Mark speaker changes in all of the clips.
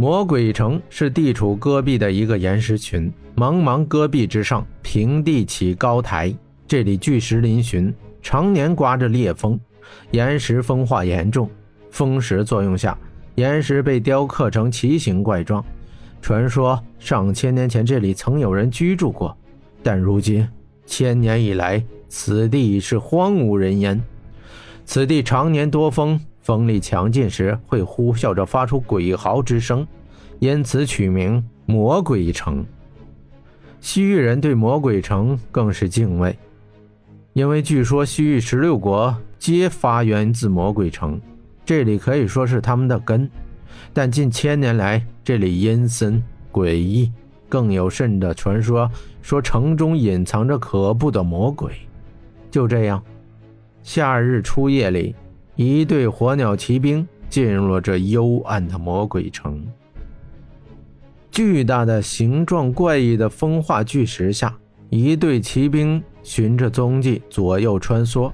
Speaker 1: 魔鬼城是地处戈壁的一个岩石群，茫茫戈壁之上，平地起高台，这里巨石嶙峋，常年刮着烈风，岩石风化严重。风蚀作用下，岩石被雕刻成奇形怪状。传说上千年前这里曾有人居住过，但如今千年以来，此地已是荒无人烟。此地常年多风。风力强劲时会呼啸着发出鬼嚎之声，因此取名魔鬼城。西域人对魔鬼城更是敬畏，因为据说西域十六国皆发源自魔鬼城，这里可以说是他们的根。但近千年来，这里阴森诡异，更有甚的传说说城中隐藏着可怖的魔鬼。就这样，夏日初夜里。一队火鸟骑兵进入了这幽暗的魔鬼城。巨大的、形状怪异的风化巨石下，一队骑兵循着踪迹左右穿梭。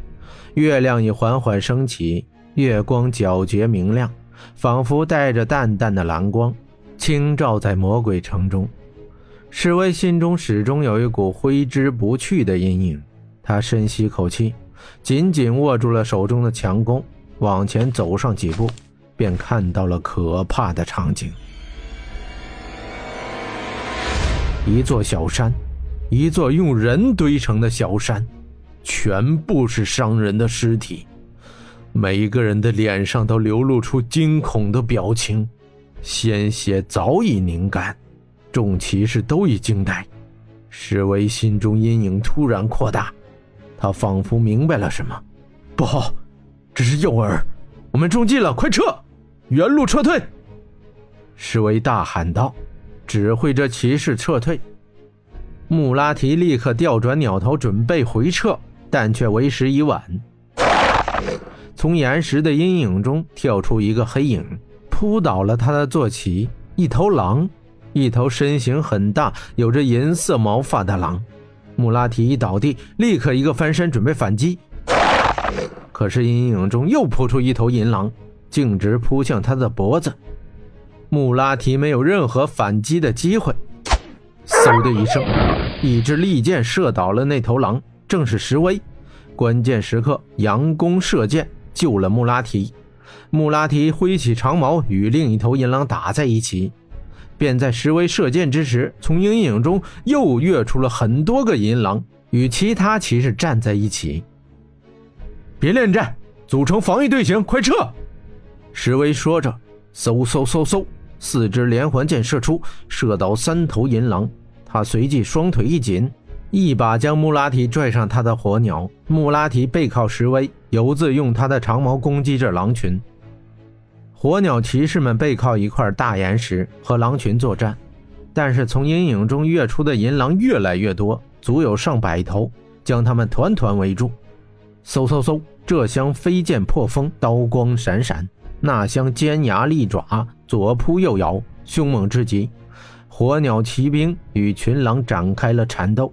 Speaker 1: 月亮已缓缓升起，月光皎洁明亮，仿佛带着淡淡的蓝光，倾照在魔鬼城中。史威心中始终有一股挥之不去的阴影。他深吸口气，紧紧握住了手中的强弓。往前走上几步，便看到了可怕的场景：一座小山，一座用人堆成的小山，全部是伤人的尸体，每一个人的脸上都流露出惊恐的表情，鲜血早已凝干，众骑士都已惊呆。史威心中阴影突然扩大，他仿佛明白了什么，不好！这是诱饵，我们中计了，快撤，原路撤退！施威大喊道，指挥着骑士撤退。穆拉提立刻调转鸟头，准备回撤，但却为时已晚。从岩石的阴影中跳出一个黑影，扑倒了他的坐骑——一头狼，一头身形很大、有着银色毛发的狼。穆拉提一倒地，立刻一个翻身，准备反击。可是阴影中又扑出一头银狼，径直扑向他的脖子。穆拉提没有任何反击的机会，嗖的一声，一支利箭射倒了那头狼，正是石威。关键时刻，佯攻射箭救了穆拉提。穆拉提挥起长矛与另一头银狼打在一起，便在石威射箭之时，从阴影中又跃出了很多个银狼，与其他骑士站在一起。别恋战，组成防御队形，快撤！石威说着，嗖嗖嗖嗖，四支连环箭射出，射倒三头银狼。他随即双腿一紧，一把将穆拉提拽上他的火鸟。穆拉提背靠石威，游自用他的长矛攻击着狼群。火鸟骑士们背靠一块大岩石和狼群作战，但是从阴影中跃出的银狼越来越多，足有上百头，将他们团团围住。嗖嗖嗖！这厢飞剑破风，刀光闪闪；那厢尖牙利爪，左扑右咬，凶猛之极。火鸟骑兵与群狼展开了缠斗。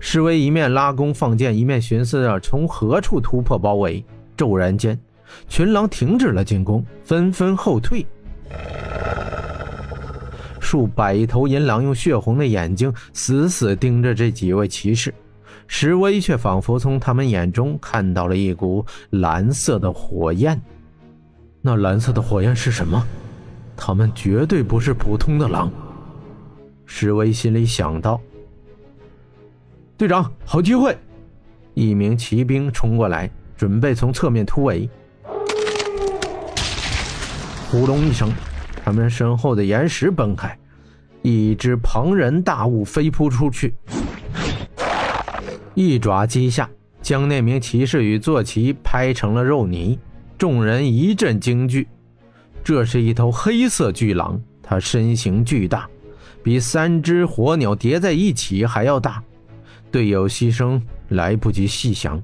Speaker 1: 施威一面拉弓放箭，一面寻思着从何处突破包围。骤然间，群狼停止了进攻，纷纷后退。数百头银狼用血红的眼睛死死盯着这几位骑士。石威却仿佛从他们眼中看到了一股蓝色的火焰。那蓝色的火焰是什么？他们绝对不是普通的狼。石威心里想到。队长，好机会！一名骑兵冲过来，准备从侧面突围。呼隆一声，他们身后的岩石崩开，一只庞然大物飞扑出去。一爪击下，将那名骑士与坐骑拍成了肉泥。众人一阵惊惧。这是一头黑色巨狼，它身形巨大，比三只火鸟叠在一起还要大。队友牺牲来不及细想，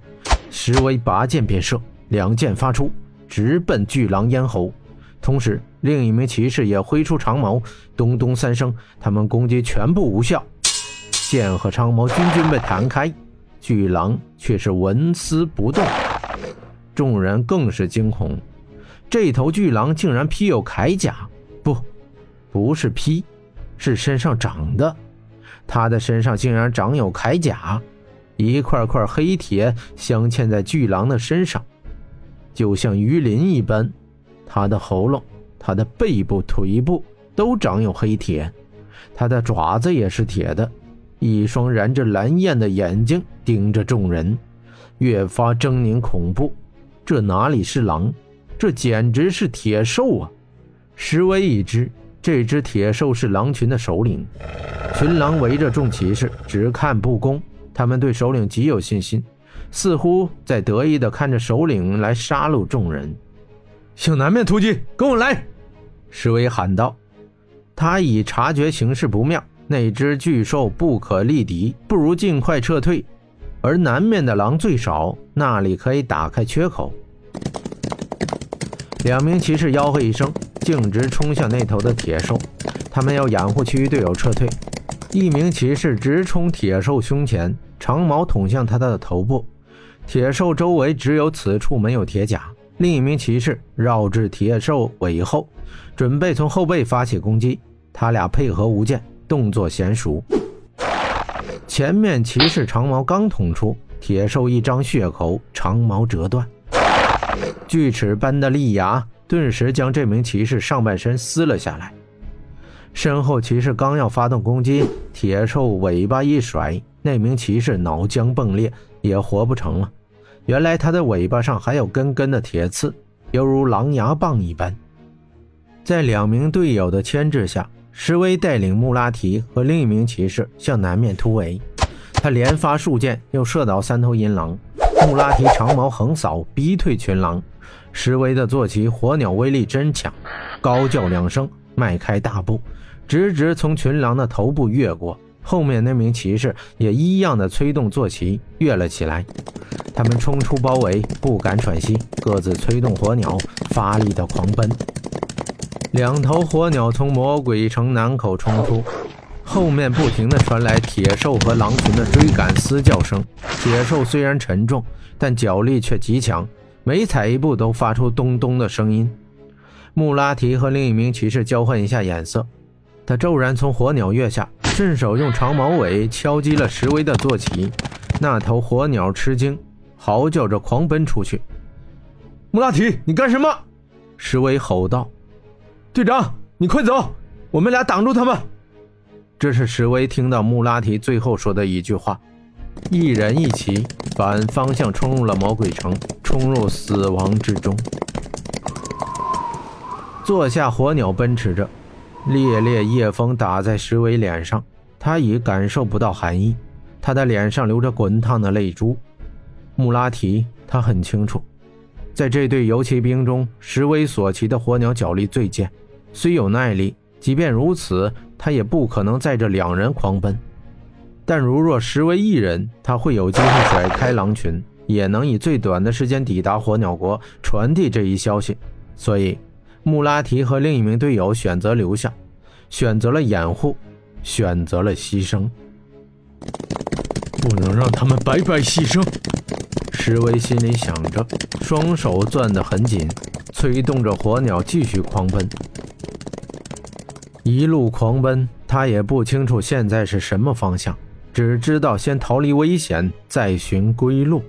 Speaker 1: 石威拔剑便射，两箭发出，直奔巨狼咽喉。同时，另一名骑士也挥出长矛，咚咚三声，他们攻击全部无效，剑和长矛均均被弹开。巨狼却是纹丝不动，众人更是惊恐。这头巨狼竟然披有铠甲，不，不是披，是身上长的。他的身上竟然长有铠甲，一块块黑铁镶嵌在巨狼的身上，就像鱼鳞一般。他的喉咙、他的背部、腿部都长有黑铁，他的爪子也是铁的。一双燃着蓝焰的眼睛盯着众人，越发狰狞恐怖。这哪里是狼？这简直是铁兽啊！石威已知，这只铁兽是狼群的首领。群狼围着众骑士，只看不攻。他们对首领极有信心，似乎在得意地看着首领来杀戮众人。
Speaker 2: 向南面突击，跟我来！
Speaker 1: 石威喊道。他已察觉形势不妙，那只巨兽不可力敌，不如尽快撤退。而南面的狼最少，那里可以打开缺口。两名骑士吆喝一声，径直冲向那头的铁兽。他们要掩护其余队友撤退。一名骑士直冲铁兽胸前，长矛捅向他的头部。铁兽周围只有此处没有铁甲。另一名骑士绕至铁兽尾后，准备从后背发起攻击。他俩配合无间，动作娴熟。前面骑士长矛刚捅出，铁兽一张血口，长矛折断，锯齿般的利牙顿时将这名骑士上半身撕了下来。身后骑士刚要发动攻击，铁兽尾巴一甩，那名骑士脑浆迸裂，也活不成了。原来他的尾巴上还有根根的铁刺，犹如狼牙棒一般。在两名队友的牵制下，石威带领穆拉提和另一名骑士向南面突围。他连发数箭，又射倒三头银狼。穆拉提长矛横扫，逼退群狼。石威的坐骑火鸟威力真强，高叫两声，迈开大步。直直从群狼的头部越过，后面那名骑士也一样的催动坐骑跃了起来。他们冲出包围，不敢喘息，各自催动火鸟，发力的狂奔。两头火鸟从魔鬼城南口冲出，后面不停的传来铁兽和狼群的追赶嘶叫声。铁兽虽然沉重，但脚力却极强，每踩一步都发出咚咚的声音。穆拉提和另一名骑士交换一下眼色。他骤然从火鸟跃下，顺手用长矛尾敲击了石威的坐骑。那头火鸟吃惊，嚎叫着狂奔出去。
Speaker 2: 穆拉提，你干什么？
Speaker 1: 石威吼道：“
Speaker 2: 队长，你快走，我们俩挡住他们。”
Speaker 1: 这是石威听到穆拉提最后说的一句话。一人一骑反方向冲入了魔鬼城，冲入死亡之中。坐下火鸟奔驰着。烈烈夜风打在石伟脸上，他已感受不到寒意。他的脸上流着滚烫的泪珠。穆拉提，他很清楚，在这队游骑兵中，石威所骑的火鸟脚力最健，虽有耐力，即便如此，他也不可能载着两人狂奔。但如若石威一人，他会有机会甩开狼群，也能以最短的时间抵达火鸟国，传递这一消息。所以。穆拉提和另一名队友选择留下，选择了掩护，选择了牺牲。
Speaker 2: 不能让他们白白牺牲。
Speaker 1: 石威心里想着，双手攥得很紧，催动着火鸟继续狂奔。一路狂奔，他也不清楚现在是什么方向，只知道先逃离危险，再寻归路。